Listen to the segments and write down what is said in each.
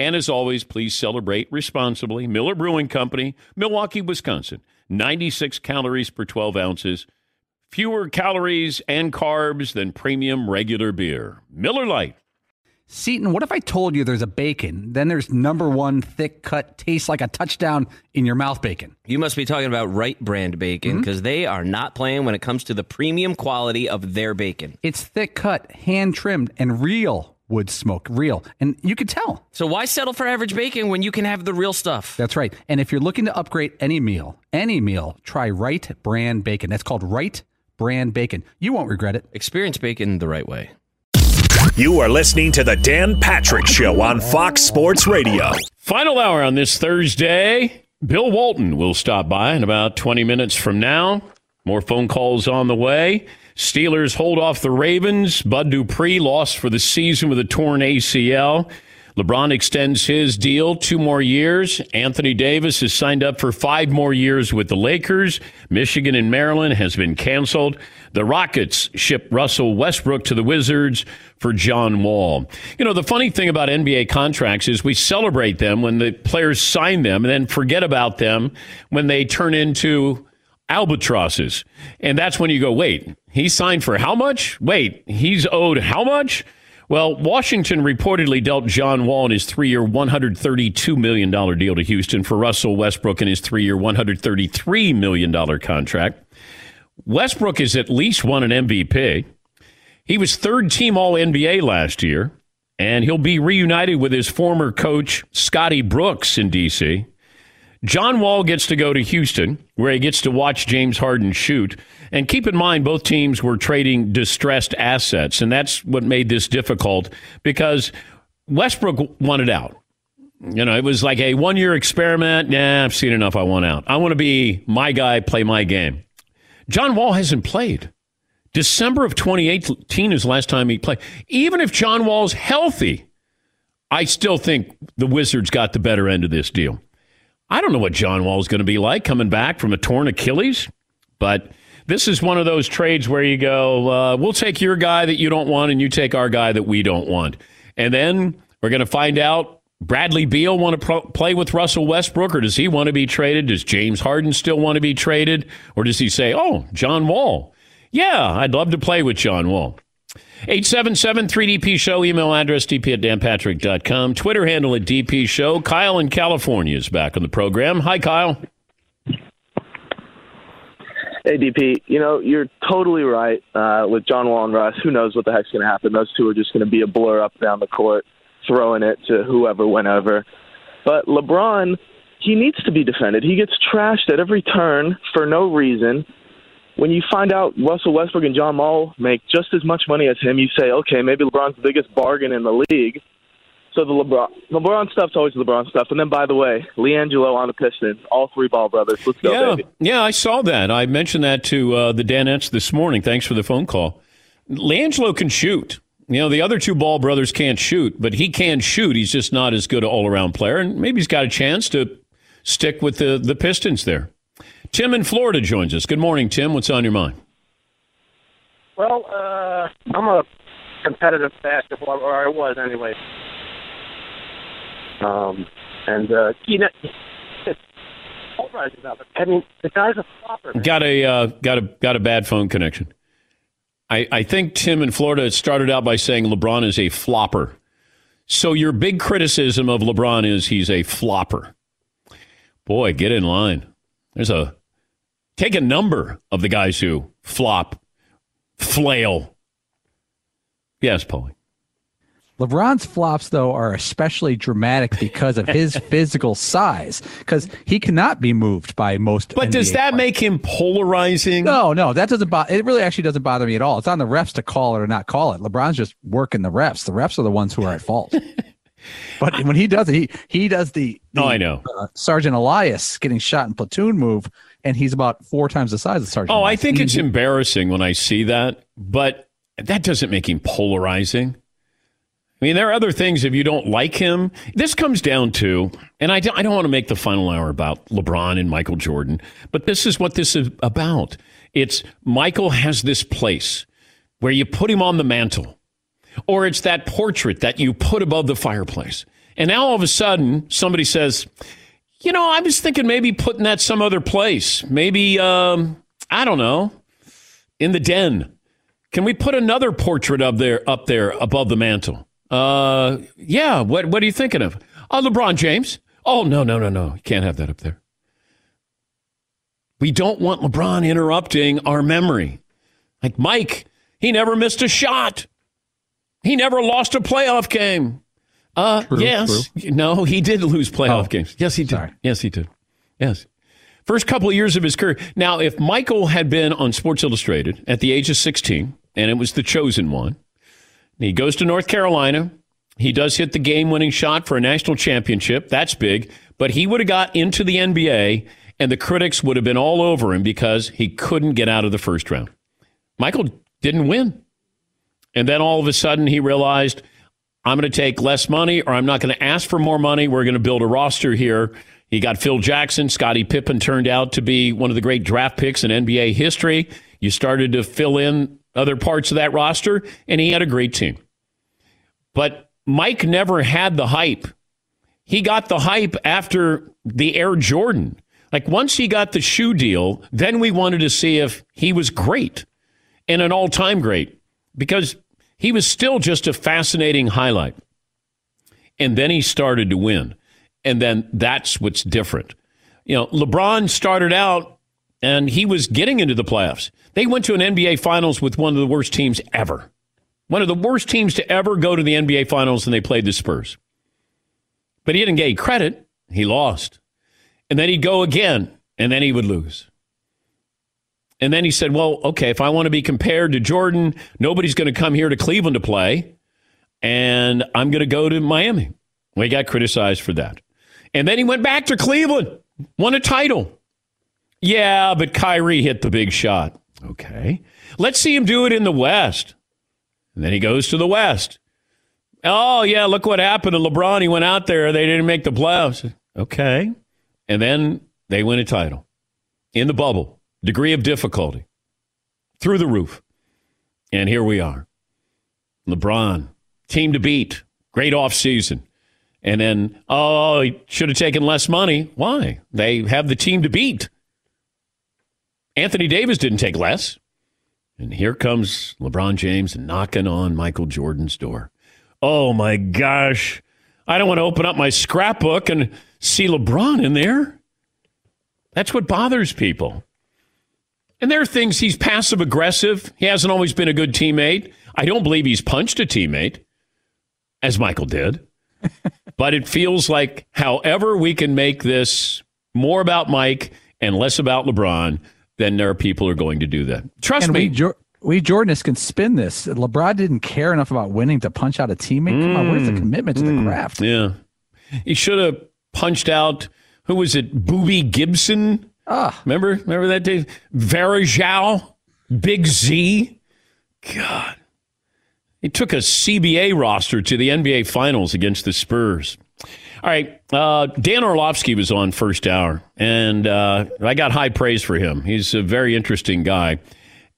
And as always, please celebrate responsibly. Miller Brewing Company, Milwaukee, Wisconsin. 96 calories per 12 ounces. Fewer calories and carbs than premium regular beer. Miller Lite. Seton, what if I told you there's a bacon, then there's number one thick cut, tastes like a touchdown in your mouth bacon? You must be talking about Wright Brand bacon because mm-hmm. they are not playing when it comes to the premium quality of their bacon. It's thick cut, hand trimmed, and real wood smoke, real. And you could tell. So why settle for average bacon when you can have the real stuff? That's right. And if you're looking to upgrade any meal, any meal, try Wright Brand Bacon. That's called Wright Brand Bacon. You won't regret it. Experience bacon the right way. You are listening to the Dan Patrick Show on Fox Sports Radio. Final hour on this Thursday. Bill Walton will stop by in about 20 minutes from now. More phone calls on the way. Steelers hold off the Ravens. Bud Dupree lost for the season with a torn ACL. LeBron extends his deal two more years. Anthony Davis has signed up for five more years with the Lakers. Michigan and Maryland has been canceled. The Rockets ship Russell Westbrook to the Wizards for John Wall. You know, the funny thing about NBA contracts is we celebrate them when the players sign them and then forget about them when they turn into albatrosses. And that's when you go, wait, he signed for how much? Wait, he's owed how much? Well, Washington reportedly dealt John Wall in his three year, $132 million deal to Houston for Russell Westbrook in his three year, $133 million contract. Westbrook has at least won an MVP. He was third team All NBA last year, and he'll be reunited with his former coach, Scotty Brooks, in D.C. John Wall gets to go to Houston, where he gets to watch James Harden shoot. And keep in mind, both teams were trading distressed assets, and that's what made this difficult because Westbrook wanted out. You know, it was like a one year experiment. Nah, I've seen enough. I want out. I want to be my guy, play my game. John Wall hasn't played. December of 2018 is the last time he played. Even if John Wall's healthy, I still think the Wizards got the better end of this deal. I don't know what John Wall is going to be like coming back from a torn Achilles, but this is one of those trades where you go, uh, we'll take your guy that you don't want, and you take our guy that we don't want. And then we're going to find out Bradley Beal want to pro- play with Russell Westbrook, or does he want to be traded? Does James Harden still want to be traded? Or does he say, oh, John Wall? Yeah, I'd love to play with John Wall. 877 3DP Show, email address dp at danpatrick.com, Twitter handle at DP Show. Kyle in California is back on the program. Hi, Kyle. Hey, DP, you know, you're totally right uh, with John Wall and Russ. Who knows what the heck's going to happen? Those two are just going to be a blur up down the court, throwing it to whoever, whenever. But LeBron, he needs to be defended. He gets trashed at every turn for no reason when you find out Russell Westbrook and John Wall make just as much money as him, you say, okay, maybe LeBron's the biggest bargain in the league. So the LeBron LeBron stuff's always LeBron stuff. And then by the way, LiAngelo on the Pistons, all three ball brothers. Let's go, yeah, baby. Yeah, I saw that. I mentioned that to uh, the Danettes this morning. Thanks for the phone call. LiAngelo can shoot. You know, the other two ball brothers can't shoot, but he can shoot. He's just not as good an all around player. And maybe he's got a chance to stick with the, the Pistons there. Tim in Florida joins us. Good morning, Tim. What's on your mind? Well, uh, I'm a competitive basketball, or I was anyway. Um, and uh, you know, polarizing of it. I mean, the guy's a flopper. Man. Got a uh, got a got a bad phone connection. I, I think Tim in Florida started out by saying LeBron is a flopper. So your big criticism of LeBron is he's a flopper. Boy, get in line. There's a take a number of the guys who flop, flail. Yes, Paulie. LeBron's flops, though, are especially dramatic because of his physical size, because he cannot be moved by most. But NBA does that players. make him polarizing? No, no, that doesn't bother. It really actually doesn't bother me at all. It's on the refs to call it or not call it. LeBron's just working the refs. The refs are the ones who are at fault. but when he does it, he he does the, the Oh, I know. uh, Sergeant Elias getting shot in platoon move, and he's about four times the size of Sergeant. Oh, I Elias. think it's embarrassing when I see that, but that doesn't make him polarizing. I mean, there are other things if you don't like him. This comes down to, and I don't, I don't want to make the final hour about LeBron and Michael Jordan, but this is what this is about. It's Michael has this place where you put him on the mantle, or it's that portrait that you put above the fireplace. And now all of a sudden, somebody says, you know, I was thinking maybe putting that some other place. Maybe, um, I don't know, in the den. Can we put another portrait up there, up there above the mantle? Uh, yeah. What What are you thinking of? Uh, LeBron James. Oh no, no, no, no. You can't have that up there. We don't want LeBron interrupting our memory. Like Mike, he never missed a shot. He never lost a playoff game. Uh, True, yes. No, he did lose playoff Oh, games. Yes, he did. sorry. Yes, he did. Yes. First couple of years of his career. Now, if Michael had been on Sports Illustrated at the age of 16, and it was the chosen one, he goes to North Carolina. He does hit the game winning shot for a national championship. That's big. But he would have got into the NBA, and the critics would have been all over him because he couldn't get out of the first round. Michael didn't win. And then all of a sudden he realized, I'm going to take less money or I'm not going to ask for more money. We're going to build a roster here. He got Phil Jackson. Scottie Pippen turned out to be one of the great draft picks in NBA history. You started to fill in other parts of that roster, and he had a great team. But Mike never had the hype. He got the hype after the Air Jordan. Like once he got the shoe deal, then we wanted to see if he was great and an all time great because he was still just a fascinating highlight. And then he started to win. And then that's what's different. You know, LeBron started out and he was getting into the playoffs. They went to an NBA Finals with one of the worst teams ever. One of the worst teams to ever go to the NBA Finals, and they played the Spurs. But he didn't get credit. He lost. And then he'd go again, and then he would lose. And then he said, Well, okay, if I want to be compared to Jordan, nobody's going to come here to Cleveland to play, and I'm going to go to Miami. Well, he got criticized for that. And then he went back to Cleveland, won a title. Yeah, but Kyrie hit the big shot. Okay. Let's see him do it in the West. And then he goes to the West. Oh, yeah, look what happened to LeBron. He went out there, they didn't make the playoffs. Okay. And then they win a title in the bubble. Degree of difficulty through the roof. And here we are. LeBron, team to beat, great offseason. And then, oh, he should have taken less money. Why? They have the team to beat. Anthony Davis didn't take less. And here comes LeBron James knocking on Michael Jordan's door. Oh my gosh. I don't want to open up my scrapbook and see LeBron in there. That's what bothers people. And there are things he's passive aggressive. He hasn't always been a good teammate. I don't believe he's punched a teammate, as Michael did. but it feels like, however, we can make this more about Mike and less about LeBron, then there are people who are going to do that. Trust and me. we, jo- we Jordanists can spin this. LeBron didn't care enough about winning to punch out a teammate. Come on, where's the commitment to the craft? yeah. He should have punched out, who was it? Boobie Gibson? Ah, Remember? Remember that day? Varejao? Big Z? God. He took a CBA roster to the NBA Finals against the Spurs. All right. Uh, Dan Orlovsky was on first hour, and uh, I got high praise for him. He's a very interesting guy.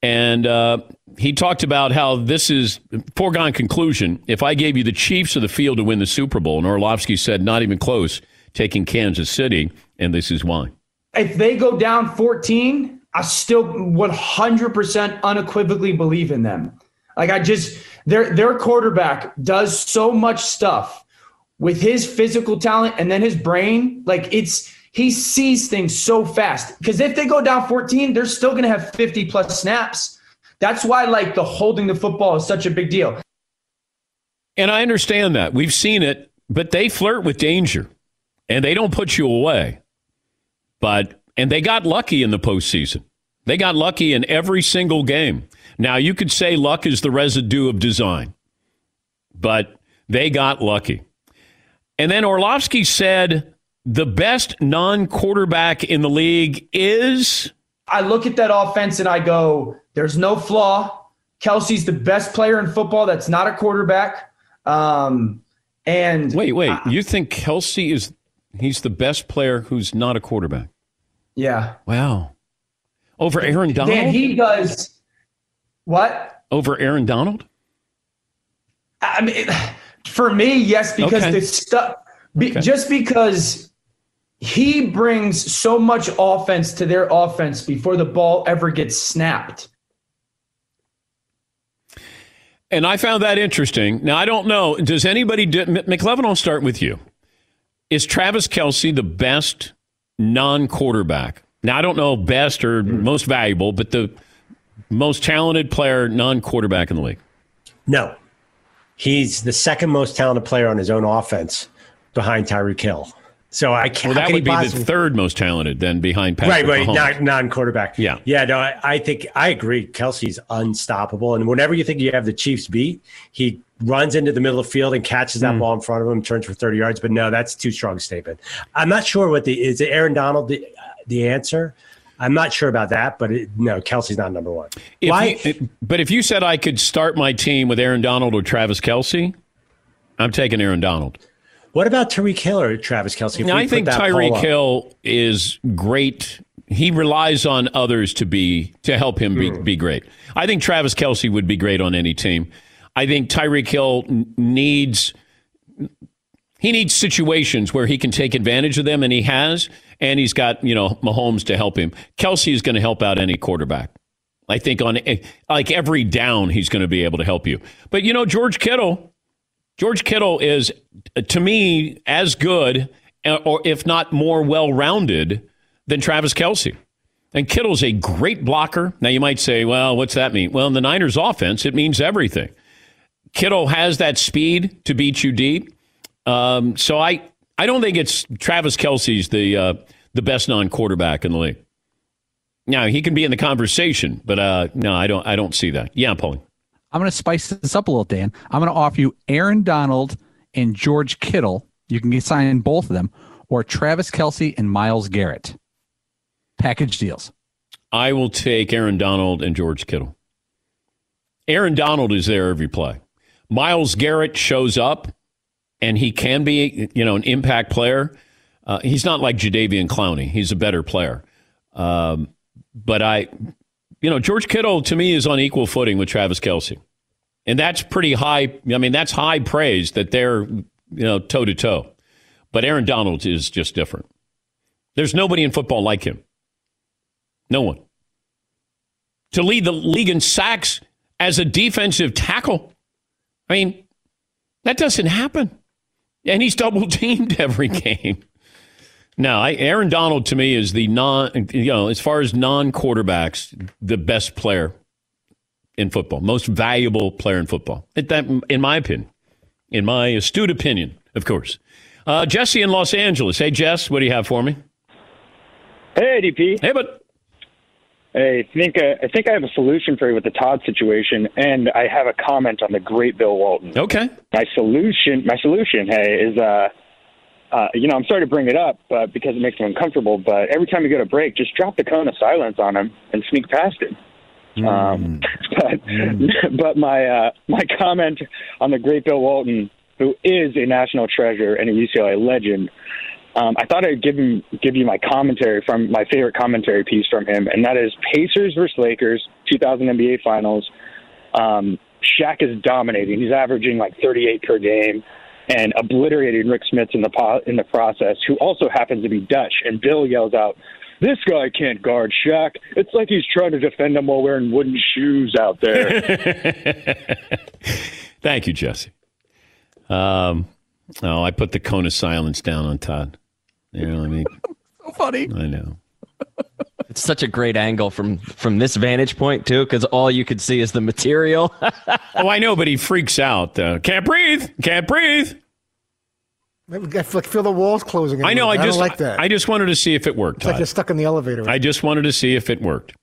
And uh, he talked about how this is foregone conclusion. If I gave you the Chiefs of the field to win the Super Bowl, and Orlovsky said, not even close, taking Kansas City, and this is why. if they go down 14, I still 100% unequivocally believe in them. Like I just their their quarterback does so much stuff with his physical talent and then his brain. Like it's he sees things so fast. Because if they go down 14, they're still going to have 50 plus snaps. That's why like the holding the football is such a big deal. And I understand that. We've seen it, but they flirt with danger and they don't put you away. But and they got lucky in the postseason. They got lucky in every single game. Now you could say luck is the residue of design, but they got lucky. And then Orlovsky said the best non-quarterback in the league is. I look at that offense and I go, "There's no flaw." Kelce's the best player in football that's not a quarterback. Um, and wait, wait, I, you think Kelce is he's the best player who's not a quarterback? Yeah. Wow. Over Aaron Donald? Dan, he does what? Over Aaron Donald? I mean, for me, yes, because okay. the stuff, be, okay. just because he brings so much offense to their offense before the ball ever gets snapped. And I found that interesting. Now, I don't know. Does anybody, do, McLovin, I'll start with you. Is Travis Kelce the best non quarterback? Now, I don't know best or mm. most valuable, but the most talented player, non quarterback in the league. No. He's the second most talented player on his own offense behind Tyreek Hill. So I can't. Well, that would be possibly, the third most talented then behind Patrick Right, right, non quarterback. Yeah, yeah. No, I, I, think I agree. Kelce's unstoppable, and whenever you think you have the Chiefs beat, he runs into the middle of the field and catches that mm. ball in front of him, turns for thirty yards. But no, that's too strong a statement. I'm not sure what the is. It Aaron Donald the, the answer? I'm not sure about that, but it, no, Kelce's not number one. If Why? You, but if you said I could start my team with Aaron Donald or Travis Kelce, I'm taking Aaron Donald. What about Tyreek Hill or Travis Kelce? I think Tyreek Hill is great. He relies on others to be to help him be, mm. be great. I think Travis Kelce would be great on any team. I think Tyreek Hill needs he needs situations where he can take advantage of them, and he has. And he's got you know Mahomes to help him. Kelce is going to help out any quarterback. I think on like every down, he's going to be able to help you. But you know, George Kittle George Kittle is, to me, as good, uh, or if not more well rounded, than Travis Kelce. And Kittle's a great blocker. Now, you might say, well, what's that mean? Well, in the Niners offense, it means everything. Kittle has that speed to beat you deep. Um, so I, I don't think it's Travis Kelce's the, uh, the best non quarterback in the league. Now, he can be in the conversation, but uh, no, I don't, I don't see that. Yeah, Paulie. I'm going to spice this up a little, Dan. I'm going to offer you Aaron Donald and George Kittle. You can sign both of them, or Travis Kelce and Myles Garrett. Package deals. I will take Aaron Donald and George Kittle. Aaron Donald is there every play. Myles Garrett shows up, and he can be, you know, an impact player. Uh, he's not like Jadeveon Clowney. He's a better player. Um, but I, you know, George Kittle to me is on equal footing with Travis Kelce. And that's pretty high. I mean, that's high praise that they're, you know, toe to toe. But Aaron Donald is just different. There's nobody in football like him. No one. To lead the league in sacks as a defensive tackle. I mean, that doesn't happen. And he's double teamed every game. No, I, Aaron Donald to me is the non, you know, as far as non quarterbacks, the best player in football, most valuable player in football. That, in my opinion, in my astute opinion, of course. Uh, Jesse in Los Angeles. Hey, Jess, what do you have for me? Hey, DP. Hey, but. I think uh, I think I have a solution for you with the Todd situation, and I have a comment on the great Bill Walton. Okay. My solution, my solution, hey, is uh, uh, you know, I'm sorry to bring it up but because it makes him uncomfortable, but every time you get a break, just drop the cone of silence on him and sneak past him. Mm. Um, but mm. but my uh, my comment on the great Bill Walton, who is a national treasure and a UCLA legend, um, I thought I'd give him give you my commentary from my favorite commentary piece from him, and that is Pacers versus Lakers, 2000 NBA Finals. Um, Shaq is dominating. He's averaging like 38 per game and obliterating Rick Smits in the po- in the process, who also happens to be Dutch. And Bill yells out, this guy can't guard Shaq. It's like he's trying to defend him while wearing wooden shoes out there. Thank you, Jesse. Um, oh, I put the cone of silence down on Todd. You know what I mean? so funny. I know. It's such a great angle from from this vantage point too, because all you could see is the material. oh, I know, but he freaks out. Uh, can't breathe. Can't breathe. I feel the walls closing. I know. I I just don't like that. I just wanted to see if it worked. it's like you're stuck in the elevator. I just wanted to see if it worked.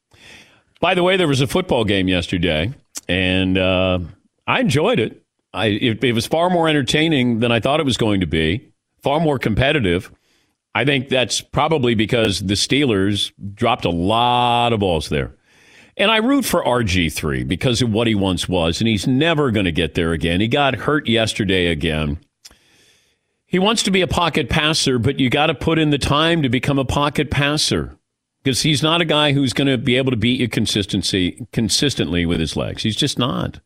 By the way, there was a football game yesterday, and uh, I enjoyed it. I it, it was far more entertaining than I thought it was going to be. Far more competitive. I think that's probably because the Steelers dropped a lot of balls there. And I root for RG3 because of what he once was, and he's never going to get there again. He got hurt yesterday again. He wants to be a pocket passer, but you got to put in the time to become a pocket passer because he's not a guy who's going to be able to beat you consistency consistently with his legs. He's just not.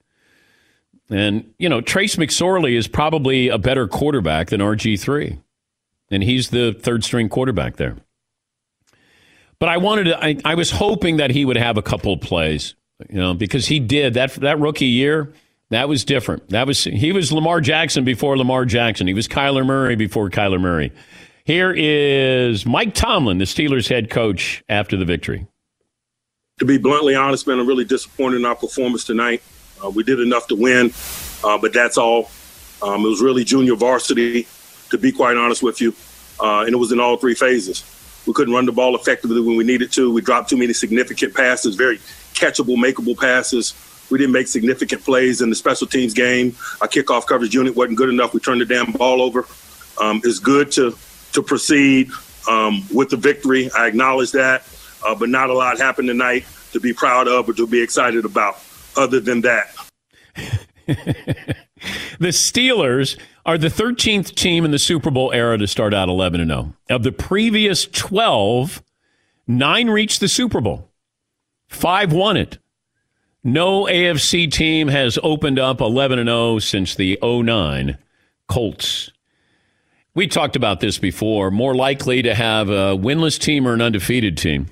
And you know, Trace McSorley is probably a better quarterback than RG3, and he's the third string quarterback there. But I wanted to. I, I was hoping that he would have a couple of plays, you know, because he did that that rookie year. That was different. That was he was Lamar Jackson before Lamar Jackson. He was Kyler Murray before Kyler Murray. Here is Mike Tomlin, the Steelers head coach, after the victory. To be bluntly honest, man, I'm really disappointed in our performance tonight. Uh, we did enough to win, uh, but that's all. Um, it was really junior varsity, to be quite honest with you, uh, and it was in all three phases. We couldn't run the ball effectively when we needed to. We dropped too many significant passes, very catchable, makeable passes. We didn't make significant plays in the special teams game. Our kickoff coverage unit wasn't good enough. We turned the damn ball over. Um, it's good to to proceed um, with the victory. I acknowledge that, uh, but not a lot happened tonight to be proud of or to be excited about. Other than that, The Steelers are the 13th team in the Super Bowl era to start out 11 and 0. Of the previous 12, nine reached the Super Bowl. Five won it. No AFC team has opened up 11 and 0 since the 09 Colts. We talked about this before. More likely to have a winless team or an undefeated team.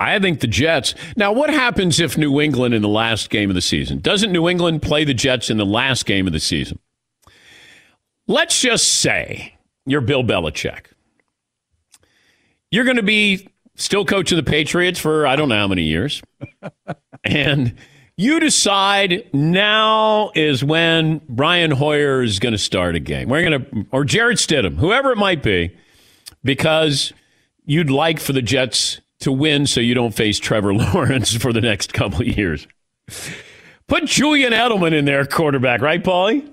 I think the Jets. Now, what happens if New England in the last game of the season? Doesn't New England play the Jets in the last game of the season? Let's just say you're Bill Belichick. You're going to be still coaching the Patriots for I don't know how many years. and you decide now is when Brian Hoyer is going to start a game. We're going to, or Jarrett Stidham, whoever it might be, because you'd like for the Jets to win so you don't face Trevor Lawrence for the next couple of years. Put Julian Edelman in there, quarterback, right, Paulie?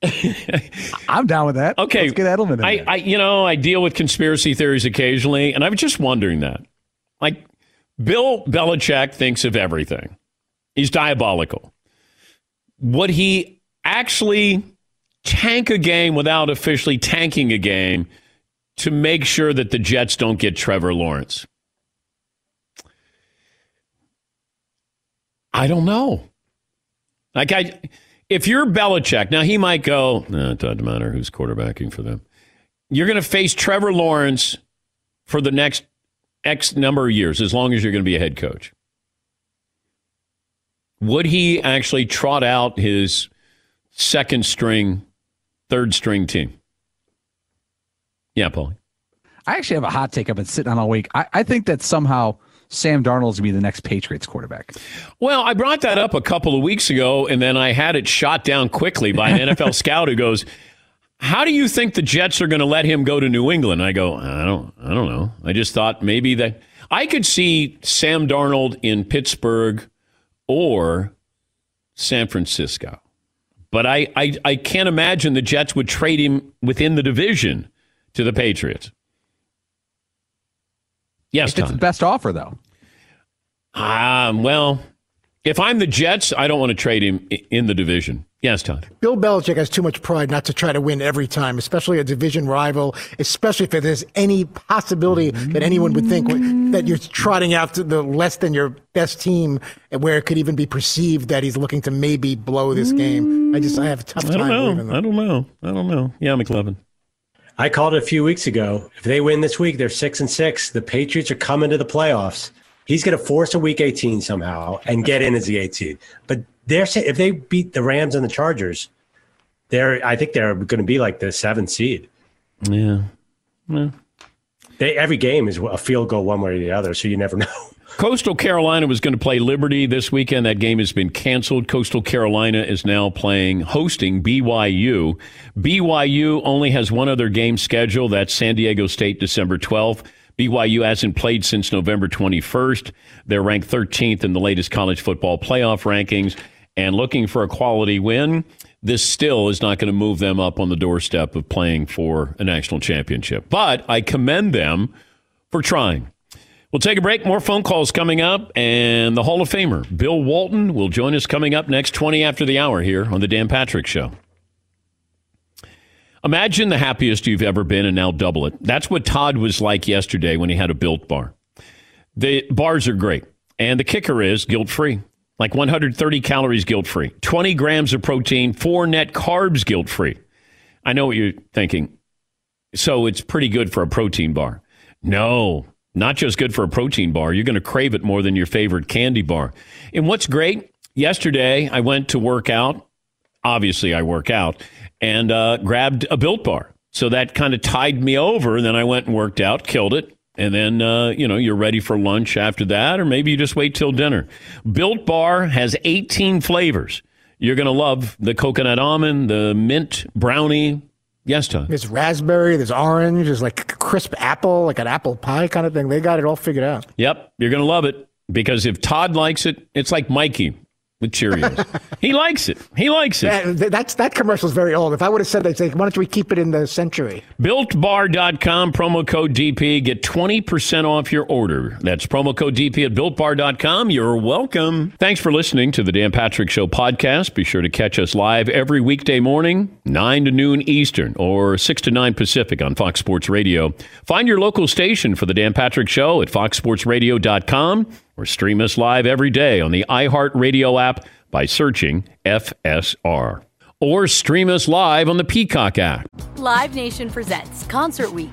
I'm down with that. Okay, Let's get Edelman I. I, you know, I deal with conspiracy theories occasionally, and I was just wondering that. Like, Bill Belichick thinks of everything. He's diabolical. Would he actually tank a game without officially tanking a game to make sure that the Jets don't get Trevor Lawrence? I don't know. Like I, if you're Belichick, now he might go. No, it doesn't matter who's quarterbacking for them. You're going to face Trevor Lawrence for the next X number of years, as long as you're going to be a head coach. Would he actually trot out his second string, third string team? Yeah, Paul. I actually have a hot take I've been sitting on all week. I, I think that somehow Sam Darnold's gonna be the next Patriots quarterback. Well, I brought that up a couple of weeks ago, and then I had it shot down quickly by an NFL scout who goes, "How do you think the Jets are going to let him go to New England?" I go, "I don't, I don't know. I just thought maybe that I could see Sam Darnold in Pittsburgh or San Francisco, but I, I, I can't imagine the Jets would trade him within the division to the Patriots." Yes, If it's the best offer though. Um, well, if I'm the Jets, I don't want to trade him in the division. Yes, Todd. Bill Belichick has too much pride not to try to win every time, especially a division rival, especially if there's any possibility that anyone would think that you're trotting out to the less than your best team, where it could even be perceived that he's looking to maybe blow this game. I just I have a tough I time don't know. I don't know. I don't know. Yeah, McLovin. I called it a few weeks ago. If they win this week, they're six and six. The Patriots are coming to the playoffs. He's going to force a week 18 somehow and get in as the 18. But they're if they beat the Rams and the Chargers, they're I think they're going to be like the seventh seed. Yeah. yeah. They, every game is a field goal one way or the other, so you never know. Coastal Carolina was going to play Liberty this weekend. That game has been canceled. Coastal Carolina is now playing, hosting BYU. BYU only has one other game scheduled. That's San Diego State, December 12th. BYU hasn't played since November 21st. They're ranked 13th in the latest college football playoff rankings and looking for a quality win. This still is not going to move them up on the doorstep of playing for a national championship. But I commend them for trying. We'll take a break. More phone calls coming up. And the Hall of Famer, Bill Walton, will join us coming up next 20 after the hour here on The Dan Patrick Show. Imagine the happiest you've ever been and now double it. That's what Todd was like yesterday when he had a built bar. The bars are great. And the kicker is guilt free. Like 130 calories guilt free, 20 grams of protein, four net carbs guilt free. I know what you're thinking. So it's pretty good for a protein bar. No, not just good for a protein bar. You're going to crave it more than your favorite candy bar. And what's great, yesterday I went to work out. Obviously, I work out and uh, grabbed a built bar. So that kind of tied me over. And then I went and worked out, killed it. And then, uh, you know, you're ready for lunch after that, or maybe you just wait till dinner. Built Bar has 18 flavors. You're going to love the coconut almond, the mint brownie, Yes, Tom. There's raspberry, there's orange, there's like crisp apple, like an apple pie kind of thing. They got it all figured out. Yep, you're going to love it because if Todd likes it, it's like Mikey with Cheerios. he likes it. He likes it. That, that's that commercial is very old. If I would have said that, say, why don't we keep it in the century? BuiltBar.com, promo code DP. Get 20% off your order. That's promo code DP at BuiltBar.com. You're welcome. Thanks for listening to the Dan Patrick Show podcast. Be sure to catch us live every weekday morning, 9 to noon Eastern or 6 to 9 Pacific on Fox Sports Radio. Find your local station for the Dan Patrick Show at foxsportsradio.com or stream us live every day on the iHeartRadio app by searching FSR. Or stream us live on the Peacock app. Live Nation presents Concert Week.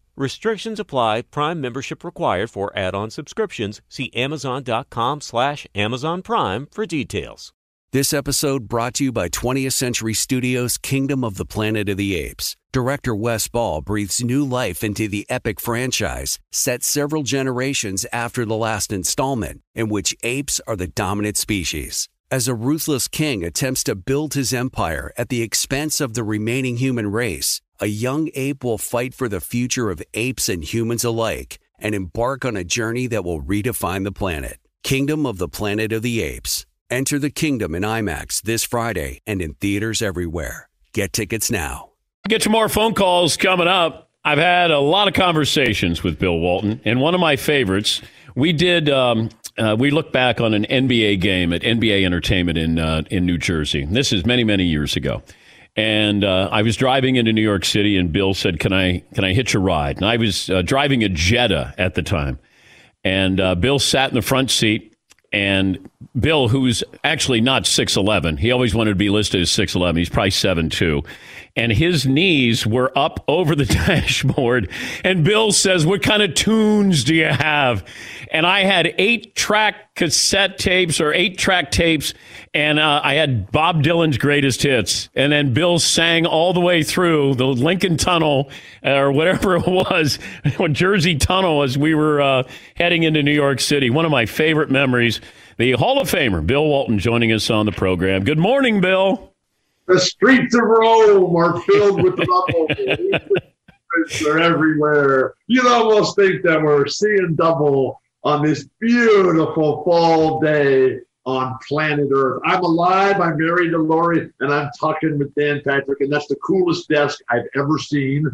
Restrictions apply. Prime membership required for add-on subscriptions. See amazon.com slash Amazon Prime for details. This episode brought to you by 20th Century Studios' Kingdom of the Planet of the Apes. Director Wes Ball breathes new life into the epic franchise, set several generations after the last installment, in which apes are the dominant species. As a ruthless king attempts to build his empire at the expense of the remaining human race, a young ape will fight for the future of apes and humans alike and embark on a journey that will redefine the planet. Kingdom of the Planet of the Apes. Enter the kingdom in IMAX this Friday and in theaters everywhere. Get tickets now. Get some more phone calls coming up. I've had a lot of conversations with Bill Walton, and one of my favorites, we did. Um, uh, we looked back on an NBA game at NBA Entertainment in uh, in New Jersey. This is many many years ago, and uh, I was driving into New York City, and Bill said, "Can I can I hitch a ride?" And I was uh, driving a Jetta at the time, and uh, Bill sat in the front seat. And Bill, who's actually not 6'11, he always wanted to be listed as 6'11. He's probably 7'2. And his knees were up over the dashboard. And Bill says, What kind of tunes do you have? And I had eight track cassette tapes or eight track tapes. And uh, I had Bob Dylan's greatest hits. And then Bill sang all the way through the Lincoln Tunnel or whatever it was, Jersey Tunnel, as we were uh, heading into New York City. One of my favorite memories. The Hall of Famer, Bill Walton, joining us on the program. Good morning, Bill. The streets of Rome are filled with rubble. They're everywhere. You'd almost think that we're seeing double on this beautiful fall day on planet Earth. I'm alive. I'm married to Lori, and I'm talking with Dan Patrick, and that's the coolest desk I've ever seen.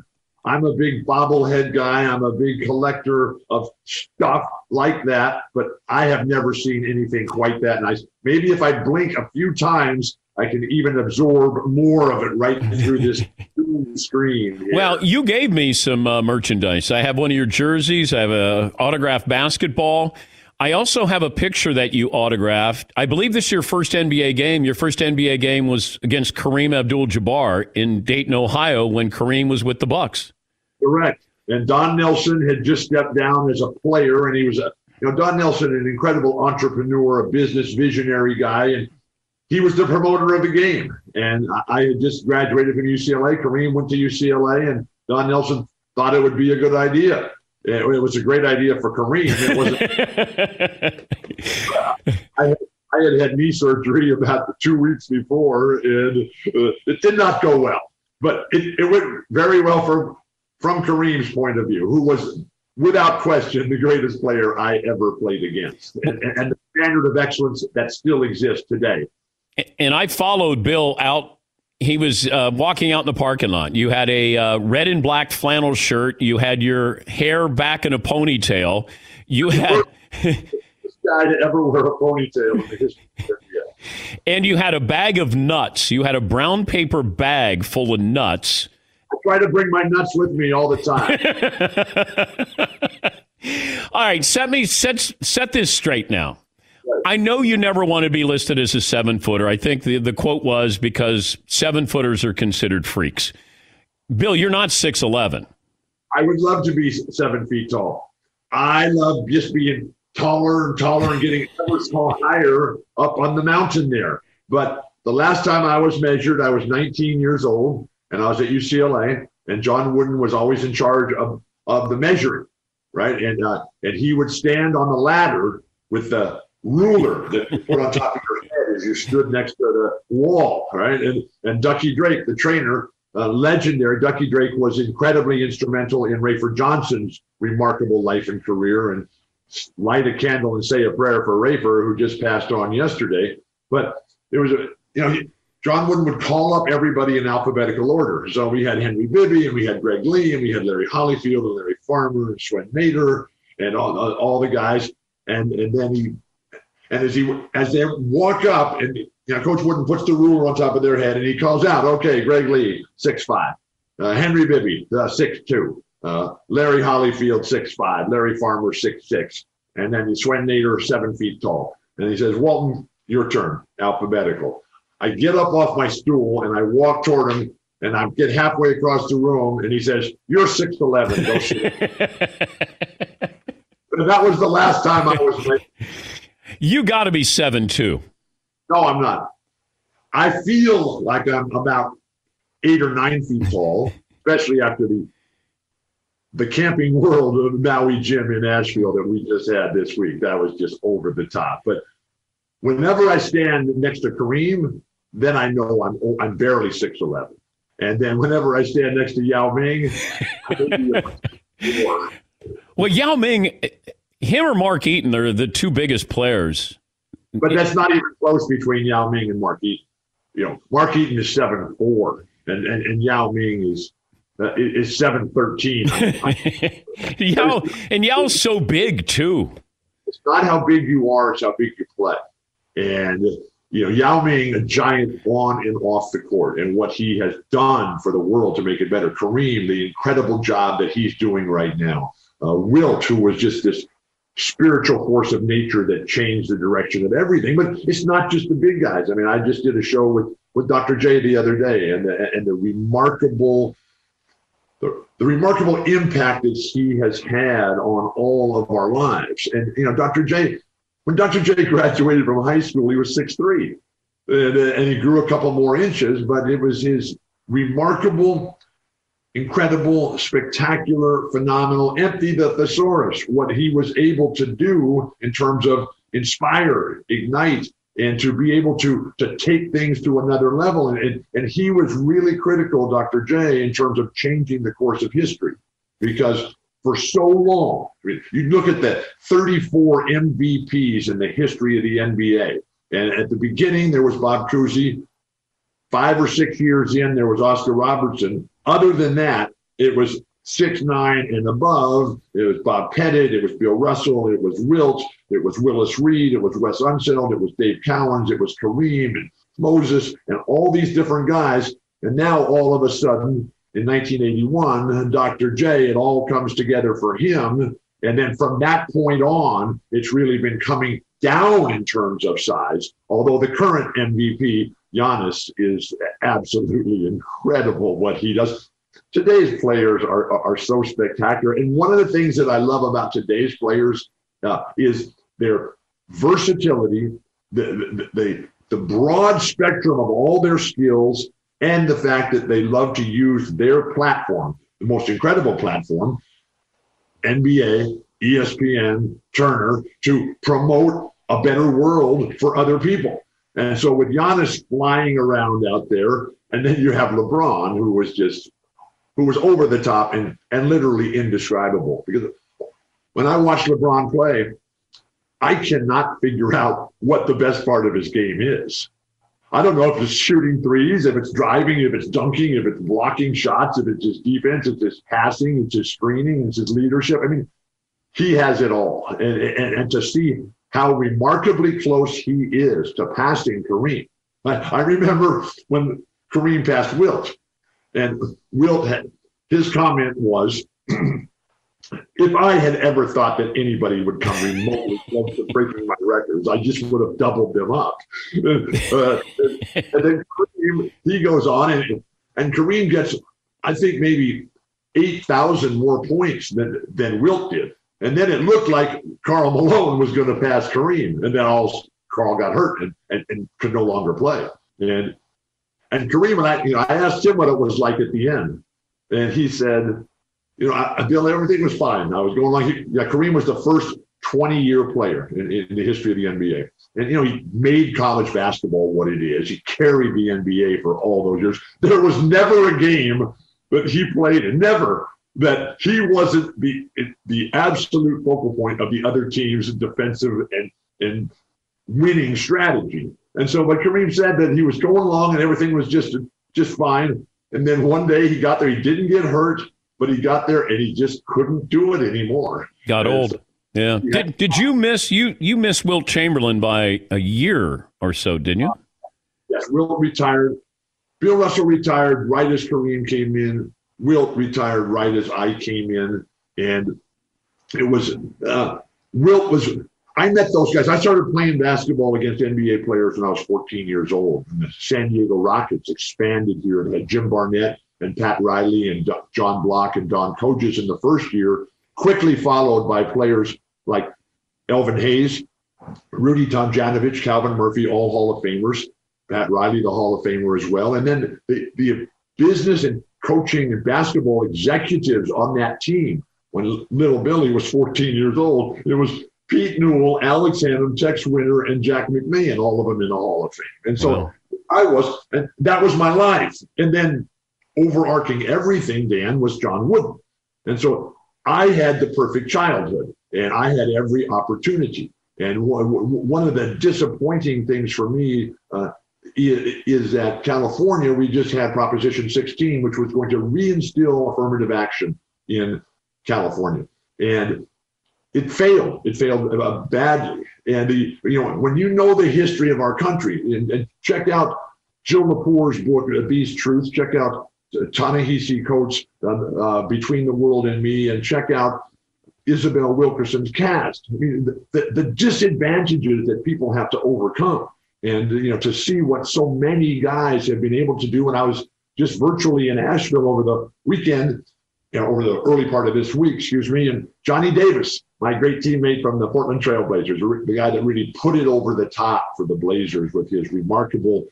I'm a big bobblehead guy. I'm a big collector of stuff like that, but I have never seen anything quite that nice. Maybe if I blink a few times, I can even absorb more of it right through this screen. Yeah. Well, you gave me some uh, merchandise. I have one of your jerseys. I have a autographed basketball. I also have a picture that you autographed. I believe this is your first NBA game. Your first NBA game was against Kareem Abdul-Jabbar in Dayton, Ohio, when Kareem was with the Bucks. Correct. And Don Nelson had just stepped down as a player, and he was a you know Don Nelson, an incredible entrepreneur, a business visionary guy, and he was the promoter of the game. And I had just graduated from UCLA. Kareem went to UCLA, and Don Nelson thought it would be a good idea. It, was a great idea for Kareem. It wasn't. I, I had had knee surgery about two weeks before, and uh, it did not go well. But it, it went very well for from Kareem's point of view, who was without question the greatest player I ever played against, and, and the standard of excellence that still exists today. And I followed Bill out. He was uh, walking out in the parking lot. You had a uh, red and black flannel shirt. You had your hair back in a ponytail. You had. this guy to ever wear a ponytail in the history of the And you had a bag of nuts. You had a brown paper bag full of nuts. I try to bring my nuts with me all the time. all right, set me set set this straight now. I know you never want to be listed as a seven footer. I think the, the quote was because seven footers are considered freaks. Bill, you're not 6'11. I would love to be seven feet tall. I love just being taller and taller and getting ever so higher up on the mountain there. But the last time I was measured, I was 19 years old and I was at UCLA, and John Wooden was always in charge of, of the measuring, right? And uh, and he would stand on the ladder with the ruler that you put on top of your head as you stood next to the wall, right? And and Ducky Drake, the trainer, uh, legendary Ducky Drake, was incredibly instrumental in Rafer Johnson's remarkable life and career. And light a candle and say a prayer for Rafer, who just passed on yesterday. But it was a, you know, John Wooden would call up everybody in alphabetical order. So we had Henry Bibby, and we had Greg Lee, and we had Larry Hollyfield, and Larry Farmer, and Swen Nater, and all, all the guys. And and then he and as he as they walk up, and you know, Coach Wooden puts the ruler on top of their head, and he calls out, "Okay, Greg Lee, six five, uh, Henry Bibby, uh, six two, uh, Larry Hollyfield, six five, Larry Farmer, six six, and then Swen Nater, seven feet tall." And he says, "Walton, your turn, alphabetical." I get up off my stool and I walk toward him, and I get halfway across the room, and he says, "You're six eleven. Go sit." and that was the last time I was. Like, You got to be seven two. no, I'm not. I feel like I'm about eight or nine feet tall, especially after the the camping world of Maui Jim in Asheville that we just had this week. That was just over the top. But whenever I stand next to Kareem, then I know I'm I'm barely six eleven. And then whenever I stand next to Yao Ming, Well, Yao Ming, him or Mark Eaton are the two biggest players. but that's not even close between Yao Ming and Mark Eaton. You know, Mark Eaton is seven four, and, and and Yao Ming is uh, is seven thirteen. Yao and Yao's so big too. It's not how big you are; it's how big you play. And you know, Yao Ming, a giant on and off the court, and what he has done for the world to make it better. Kareem, the incredible job that he's doing right now. Uh, Wilt, who was just this spiritual force of nature that changed the direction of everything. But it's not just the big guys. I mean, I just did a show with with Dr. J the other day, and the, and the remarkable the, the remarkable impact that he has had on all of our lives. And you know, Dr. J, when Dr. J graduated from high school, he was six three, and, uh, and he grew a couple more inches. But it was his remarkable, incredible, spectacular, phenomenal, empty the thesaurus. What he was able to do in terms of inspire, ignite, and to be able to to take things to another level. And, and, and he was really critical, Dr. J, in terms of changing the course of history. Because for so long, you look at the 34 MVPs in the history of the NBA. And at the beginning, there was Bob Cousy. Five or six years in, there was Oscar Robertson. Other than that, it was six nine and above. It was Bob Pettit. It was Bill Russell. It was Wilt. It was Willis Reed. It was Wes Unseld. It was Dave Cowens. It was Kareem and Moses and all these different guys. And now all of a sudden, in 1981, Dr. J, it all comes together for him. And then from that point on, it's really been coming down in terms of size. Although the current MVP, Giannis, is absolutely incredible what he does. Today's players are, are so spectacular. And one of the things that I love about today's players uh, is their versatility, the, the, the, the broad spectrum of all their skills, and the fact that they love to use their platform, the most incredible platform, NBA, ESPN, Turner, to promote a better world for other people. And so with Giannis flying around out there, and then you have LeBron, who was just who was over the top and and literally indescribable. Because when I watch LeBron play, I cannot figure out what the best part of his game is. I don't know if it's shooting threes, if it's driving, if it's dunking, if it's blocking shots, if it's his defense, if it's passing, it's his screening, it's leadership. I mean, he has it all. And, and, and to see how remarkably close he is to passing Kareem. I, I remember when Kareem passed Wilt, and Wilt had his comment was, if I had ever thought that anybody would come remotely close to breaking my records, I just would have doubled them up. Uh, and then Kareem, he goes on, and, and Kareem gets, I think, maybe 8,000 more points than, than Wilt did. And then it looked like Karl Malone was going to pass Kareem. And then all Carl got hurt and, and, and could no longer play. And and Kareem and I, you know, I asked him what it was like at the end. And he said, you know, I, everything was fine. I was going like, yeah, Kareem was the first 20 year player in, in the history of the NBA. And, you know, he made college basketball what it is. He carried the NBA for all those years. There was never a game that he played in, never that he wasn't the the absolute focal point of the other team's defensive and and winning strategy. And so, but Kareem said that he was going along and everything was just just fine. And then one day he got there, he didn't get hurt, but he got there and he just couldn't do it anymore. Got And old. so- Yeah. Did, did you miss you you miss Wilt Chamberlain by a year or so, didn't you? Yes, Wilt retired. Bill Russell retired right as Kareem came in. Wilt retired right as I came in, and it was uh, Wilt was. I met those guys. I started playing basketball against NBA players when I was 14 years old. And the San Diego Rockets expanded here and had Jim Barnett and Pat Riley and John Block and Don Kojis in the first year, quickly followed by players like Elvin Hayes, Rudy Tomjanovich, Calvin Murphy, all Hall of Famers, Pat Riley, the Hall of Famer as well. And then the, the business and coaching and basketball executives on that team. When little Billy was 14 years old, it was Pete Newell, Alex Hannum, Tex Winter, and Jack McMahon, all of them in the Hall of Fame. And so wow. I was, and that was my life. And then overarching everything, Dan, was John Wooden. And so I had the perfect childhood and I had every opportunity. And one of the disappointing things for me uh, is that California, we just had Proposition 16, which was going to reinstill affirmative action in California. And it failed. It failed uh, badly. And the, you know, when you know the history of our country, and, and check out Jill Lepore's book, Beast Truth, check out Ta-Nehisi Coates' uh, uh, Between the World and Me, and check out Isabel Wilkerson's Caste. I mean, the, the, the disadvantages that people have to overcome and you know to see what so many guys have been able to do when i was just virtually in asheville over the weekend you know, over the early part of this week excuse me and johnny davis my great teammate from the portland trailblazers the guy that really put it over the top for the blazers with his remarkable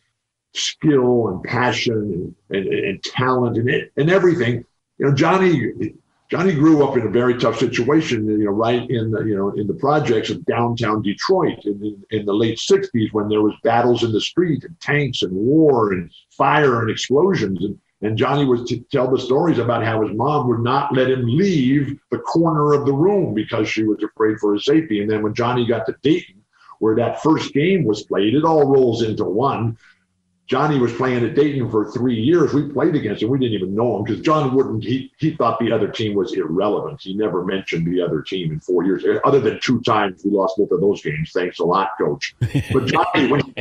skill and passion and, and, and talent and, and everything you know johnny Johnny grew up in a very tough situation, you know, right in the, you know, in the projects of downtown Detroit in, in, in the late 60s when there was battles in the street and tanks and war and fire and explosions. And, and Johnny would t- tell the stories about how his mom would not let him leave the corner of the room because she was afraid for his safety. And then when Johnny got to Dayton, where that first game was played, it all rolls into one. Johnny was playing at Dayton for three years. We played against him. We didn't even know him because John wouldn't. He he thought the other team was irrelevant. He never mentioned the other team in four years, other than two times we lost both of those games. Thanks a lot, Coach. But Johnny, when,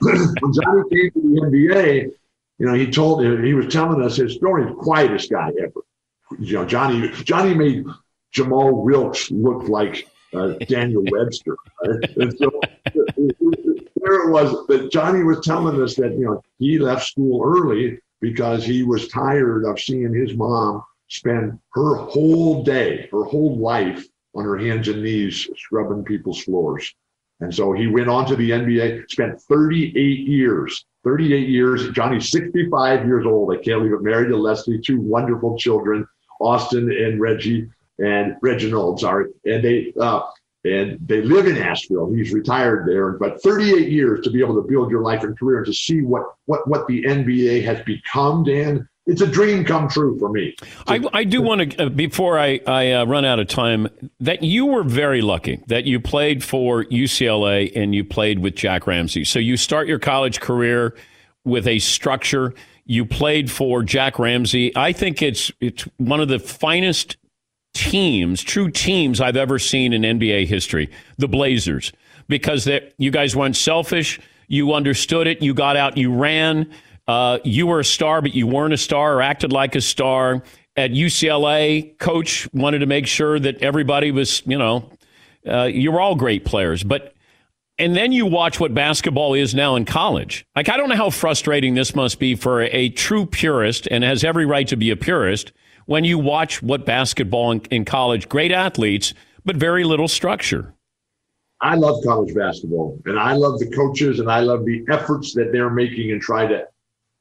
when Johnny came to the NBA, you know, he told he was telling us his story. The quietest guy ever. You know, Johnny Johnny made Jamaal Wilkes look like uh, Daniel Webster. Right? And so it was that Johnny was telling us that you know he left school early because he was tired of seeing his mom spend her whole day, her whole life on her hands and knees scrubbing people's floors. And so he went on to the NBA, spent 38 years, 38 years. Johnny's 65 years old. I can't believe it. Married to Leslie, two wonderful children, Austin and Reggie and Reginald, sorry. And they uh, and they live in Asheville. He's retired there, but 38 years to be able to build your life and career and to see what what what the NBA has become, Dan. It's a dream come true for me. I, I do want to, uh, before I, I uh, run out of time, that you were very lucky that you played for UCLA and you played with Jack Ramsay. So you start your college career with a structure. You played for Jack Ramsay. I think it's it's one of the finest teams, true teams I've ever seen in NBA history, the Blazers, because that you guys weren't selfish. You understood it. You got out. You ran. Uh, you were a star, but you weren't a star or acted like a star. At UCLA, coach wanted to make sure that everybody was, you know, uh, you were all great players. But and then you watch what basketball is now in college. Like I don't know how frustrating this must be for a, a true purist, and has every right to be a purist when you watch what basketball in, in college, great athletes, but very little structure. I love college basketball and I love the coaches and I love the efforts that they're making and try to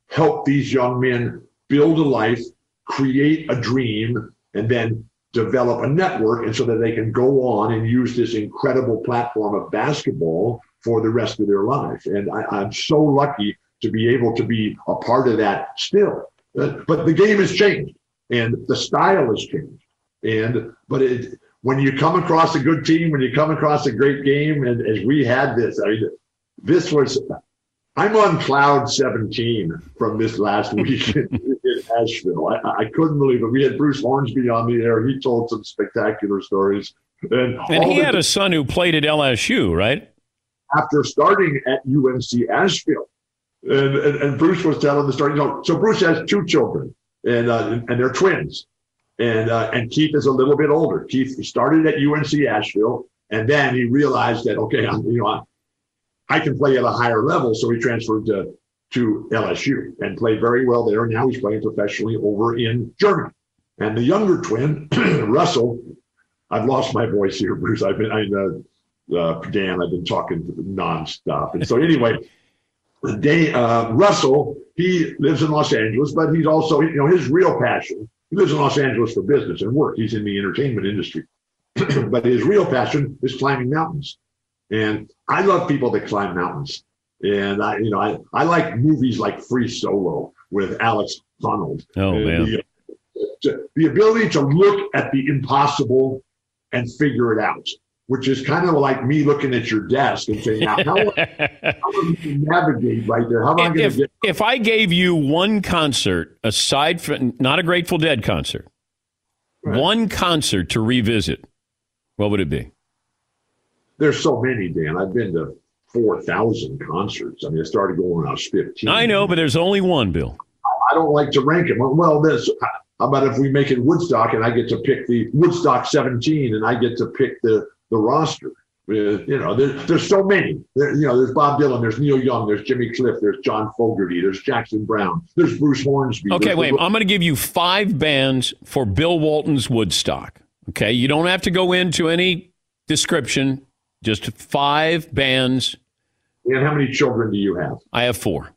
help these young men build a life, create a dream, and then develop a network and so that they can go on and use this incredible platform of basketball for the rest of their life. And I, am so lucky to be able to be a part of that still. But the game has changed and the style has changed. And but it, when you come across a good team, when you come across a great game, and as we had this, I mean, this was. I'm on cloud 17 from this last week in, in Asheville. I, I, couldn't believe it. We had Bruce Hornsby on the air. He told some spectacular stories. And, and he had a son who played at LSU, right? After starting at UNC Asheville. And, and, and Bruce was telling the story. You know, so Bruce has two children and uh, and they're twins. And uh, and Keith is a little bit older. Keith started at UNC Asheville And then he realized that okay, I'm, you know, I, I can play at a higher level, so he transferred to to LSU and played very well there. Now he's playing professionally over in Germany. And the younger twin, Russell, I've lost my voice here, Bruce. I've been, I, uh, uh, Dan, I've been talking nonstop. And so anyway, the Day, uh, Russell, he lives in Los Angeles, but he's also, you know, his real passion, he lives in Los Angeles for business and work. He's in the entertainment industry. but his real passion is climbing mountains. And I love people that climb mountains. And I, you know, I, I like movies like Free Solo with Alex Honnold. Oh, man. The, the ability to look at the impossible and figure it out, which is kind of like me looking at your desk and saying, now, how, how am I navigate right there? How am I going to if, get if I gave you one concert aside from not a Grateful Dead concert, one concert to revisit, what would it be? There's so many, Dan. I've been to 4,000 concerts. I mean, I started going when I was 15. I know, but there's only one, Bill. I don't like to rank them. Well, this, how about if we make it Woodstock and I get to pick the Woodstock 17 and I get to pick the, the roster? You know, there, there's so many. There, you know, there's Bob Dylan, there's Neil Young, there's Jimmy Cliff, there's John Fogerty, there's Jackson Browne, there's Bruce Hornsby. Okay, wait. the- I'm going to give you five bands for Bill Walton's Woodstock. Okay, you don't have to go into any description. Just five bands. And how many children do you have? I have four.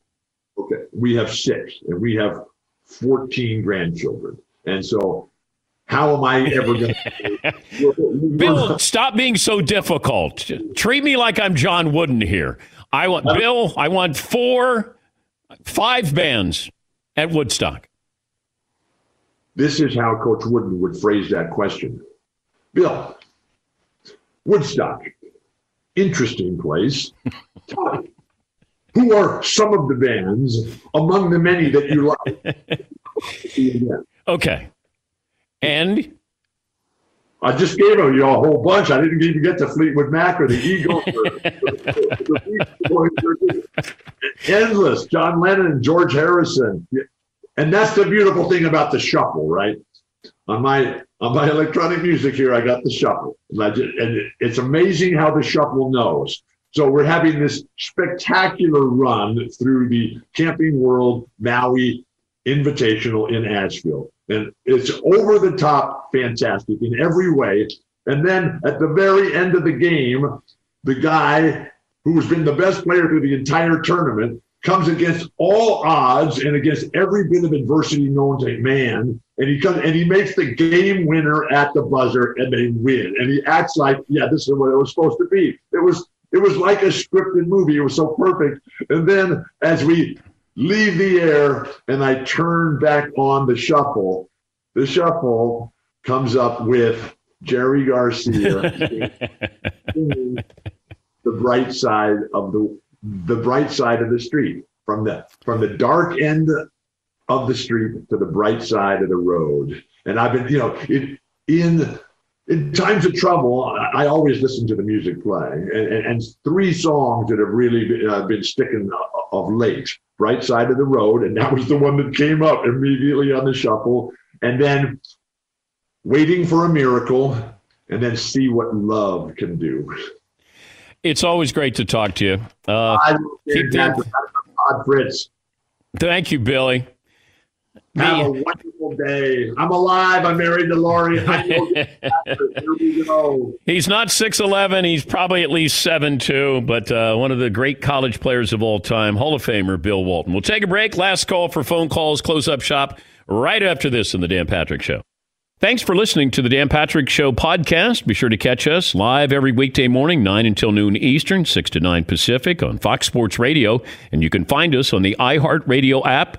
Okay, we have six, and we have 14 grandchildren. And so, how am I ever going to? Bill, stop being so difficult. Treat me like I'm John Wooden here. I want uh-huh. Bill. I want four, five bands at Woodstock. This is how Coach Wooden would phrase that question. Bill, Woodstock, interesting place. Who are some of the bands among the many that you like? Okay. And I just gave you a whole bunch. I didn't even get to Fleetwood Mac or the Eagles. Endless. John Lennon and George Harrison. And that's the beautiful thing about the shuffle, right? On my on my electronic music here, I got the shuffle, and, it's amazing how the shuffle knows. So we're having this spectacular run through the Camping World Maui Invitational in Asheville, and it's over the top, fantastic in every way. And then at the very end of the game, the guy who's been the best player through the entire tournament comes against all odds and against every bit of adversity known to man. And he comes and he makes the game winner at the buzzer and they win. And he acts like, yeah, this is what it was supposed to be. It was it was like a scripted movie. It was so perfect. And then as we leave the air and I turn back on the shuffle, the shuffle comes up with Jerry Garcia the bright side of the the bright side of the street from the from the dark end of the street to the bright side of the road. And i've been you know it, in in times of trouble i, I always listen to the music play and, and, and three songs that have really been, uh, been sticking of late bright side of the road and that was the one that came up immediately on the shuffle and then waiting for a miracle and then see what love can do it's always great to talk to you. Uh, keep the, Fritz. thank you, Billy. Have a wonderful day. I'm alive. I'm married to Lori. Here we go. He's not 6'11. He's probably at least 7'2, but uh, one of the great college players of all time, Hall of Famer Bill Walton. We'll take a break. Last call for phone calls, close up shop right after this in The Dan Patrick Show. Thanks for listening to the Dan Patrick Show podcast. Be sure to catch us live every weekday morning, 9 until noon Eastern, 6 to 9 Pacific on Fox Sports Radio. And you can find us on the iHeartRadio app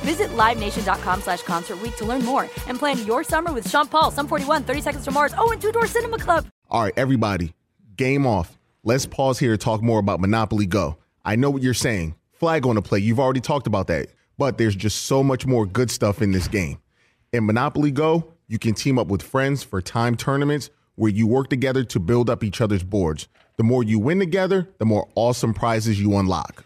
Visit LiveNation.com slash Concert to learn more and plan your summer with Sean Paul, Sum 41, 30 Seconds to Mars, oh, and Two Door Cinema Club. All right, everybody, game off. let's pause here to talk more about Monopoly Go. I know what you're saying. Flag on the play. You've already talked about that. But there's just so much more good stuff in this game. In Monopoly Go, you can team up with friends for time tournaments where you work together to build up each other's boards. The more you win together, the more awesome prizes you unlock.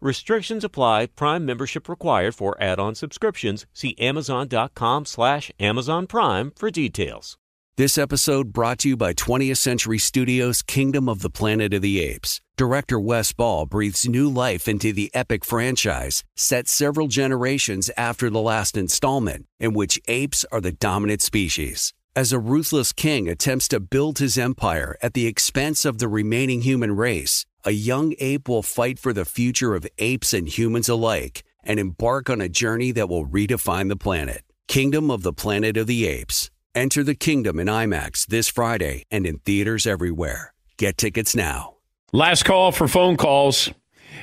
Restrictions apply. Prime membership required for add-on subscriptions. See Amazon.com slash Amazon Prime for details. This episode brought to you by 20th Century Studios' Kingdom of the Planet of the Apes. Director Wes Ball breathes new life into the epic franchise, set several generations after the last installment, in which apes are the dominant species. As a ruthless king attempts to build his empire at the expense of the remaining human race, a young ape will fight for the future of apes and humans alike and embark on a journey that will redefine the planet. Kingdom of the Planet of the Apes. Enter the kingdom in IMAX this Friday and in theaters everywhere. Get tickets now. Last call for phone calls.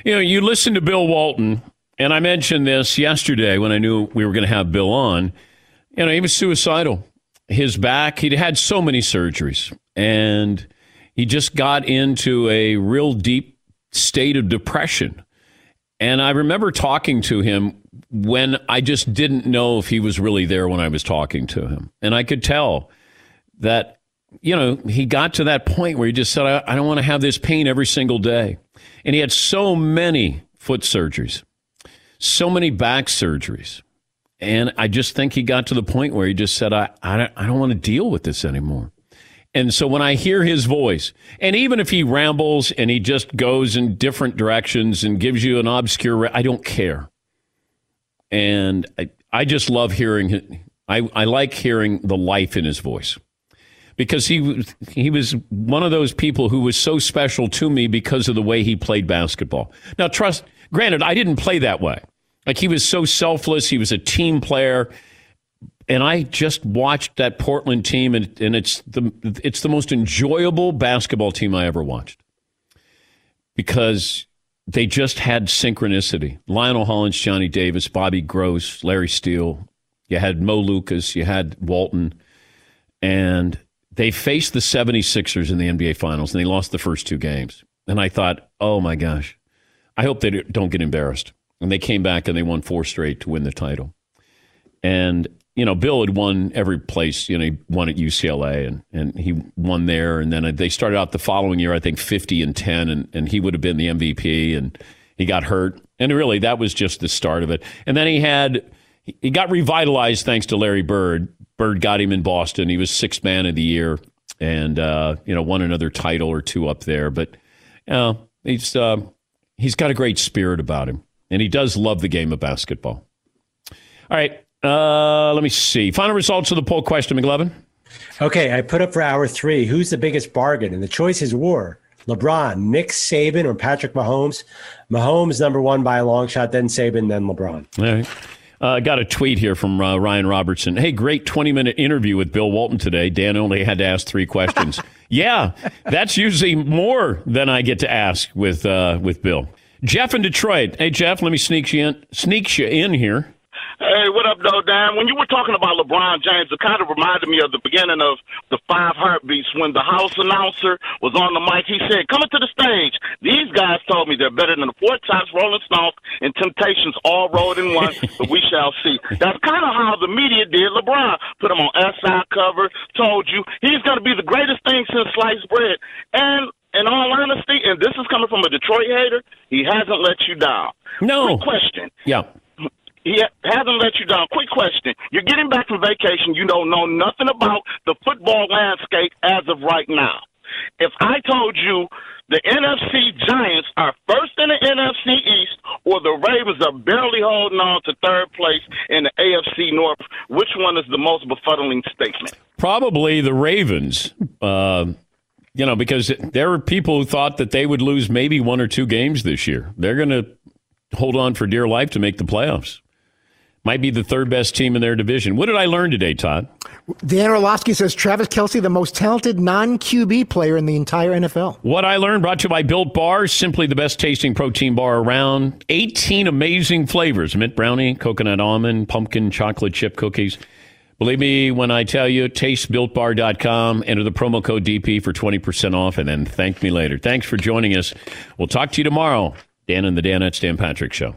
You know, you listen to Bill Walton, and I mentioned this yesterday when I knew we were going to have Bill on. You know, he was suicidal. His back, he'd had so many surgeries, and he just got into a real deep state of depression. And I remember talking to him when I just didn't know if he was really there when I was talking to him. And I could tell that, you know, he got to that point where he just said, I, I don't want to have this pain every single day. And he had so many foot surgeries, so many back surgeries. And I just think he got to the point where he just said, I, I, don't, I don't want to deal with this anymore. And so when I hear his voice, and even if he rambles and he just goes in different directions and gives you an obscure, I don't care. And I, I just love hearing. I, I like hearing the life in his voice because he he was one of those people who was so special to me because of the way he played basketball. Now, trust, granted, I didn't play that way. Like he was so selfless. He was a team player and I just watched that Portland team, and, and it's the it's the most enjoyable basketball team I ever watched because they just had synchronicity. Lionel Hollins, Johnny Davis, Bobby Gross, Larry Steele. You had Mo Lucas, you had Walton, and they faced the 76ers in the NBA Finals, and they lost the first two games. And I thought, oh my gosh, I hope they don't get embarrassed. And they came back and they won four straight to win the title. And you know, Bill had won every place. You know, he won at UCLA and, and he won there. And then they started out the following year, I think, 50 and 10, and, and he would have been the MVP. And he got hurt. And really, that was just the start of it. And then he had, he got revitalized thanks to Larry Bird. Bird got him in Boston. He was sixth man of the year and, uh, you know, won another title or two up there. But, you know, he's, uh, he's got a great spirit about him. And he does love the game of basketball. All right. Uh, let me see. Final results of the poll question, McLovin. Okay, I put up for hour three. Who's the biggest bargain? And the choices were LeBron, Nick Saban, or Patrick Mahomes. Mahomes number one by a long shot, then Saban, then LeBron. All right. Uh, got a tweet here from uh, Ryan Robertson. Hey, great 20 minute interview with Bill Walton today. Dan only had to ask three questions. yeah, that's usually more than I get to ask with uh, with Bill. Jeff in Detroit. Hey, Jeff, let me sneak you in, sneak you in here. Hey, what up, though, Dan? When you were talking about LeBron James, it kind of reminded me of the beginning of the Five Heartbeats when the house announcer was on the mic. He said, "Coming to the stage, these guys told me they're better than the Four Tops, Rolling Stones, and Temptations all rolled in one, but we shall see." That's kind of how the media did LeBron. Put him on SI cover, told you he's going to be the greatest thing since sliced bread, and in all honesty, and this is coming from a Detroit hater, he hasn't let you down. No question. Yeah. He hasn't let you down. Quick question. You're getting back from vacation. You don't know nothing about the football landscape as of right now. If I told you the NFC Giants are first in the NFC East or the Ravens are barely holding on to third place in the AFC North, which one is the most befuddling statement? Probably the Ravens. Uh, you know, because there were people who thought that they would lose maybe one or two games this year. They're going to hold on for dear life to make the playoffs. Might be the third best team in their division. What did I learn today, Todd? Dan Orlovsky says Travis Kelce, the most talented non QB player in the entire NFL. What I learned brought to you by Built Bar, simply the best tasting protein bar around. 18 amazing flavors mint brownie, coconut almond, pumpkin, chocolate chip cookies. Believe me when I tell you, tastebuiltbar.com, enter the promo code DP for 20% off, and then thank me later. Thanks for joining us. We'll talk to you tomorrow. Dan and the Danettes, Dan Patrick Show.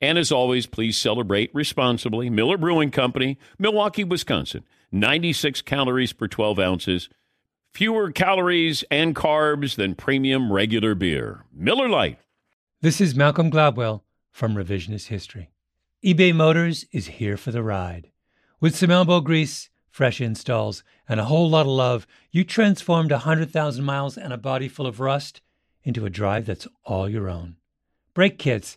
And as always, please celebrate responsibly. Miller Brewing Company, Milwaukee, Wisconsin. 96 calories per 12 ounces. Fewer calories and carbs than premium regular beer. Miller Lite. This is Malcolm Gladwell from Revisionist History. eBay Motors is here for the ride. With some elbow grease, fresh installs, and a whole lot of love, you transformed 100,000 miles and a body full of rust into a drive that's all your own. Brake kits,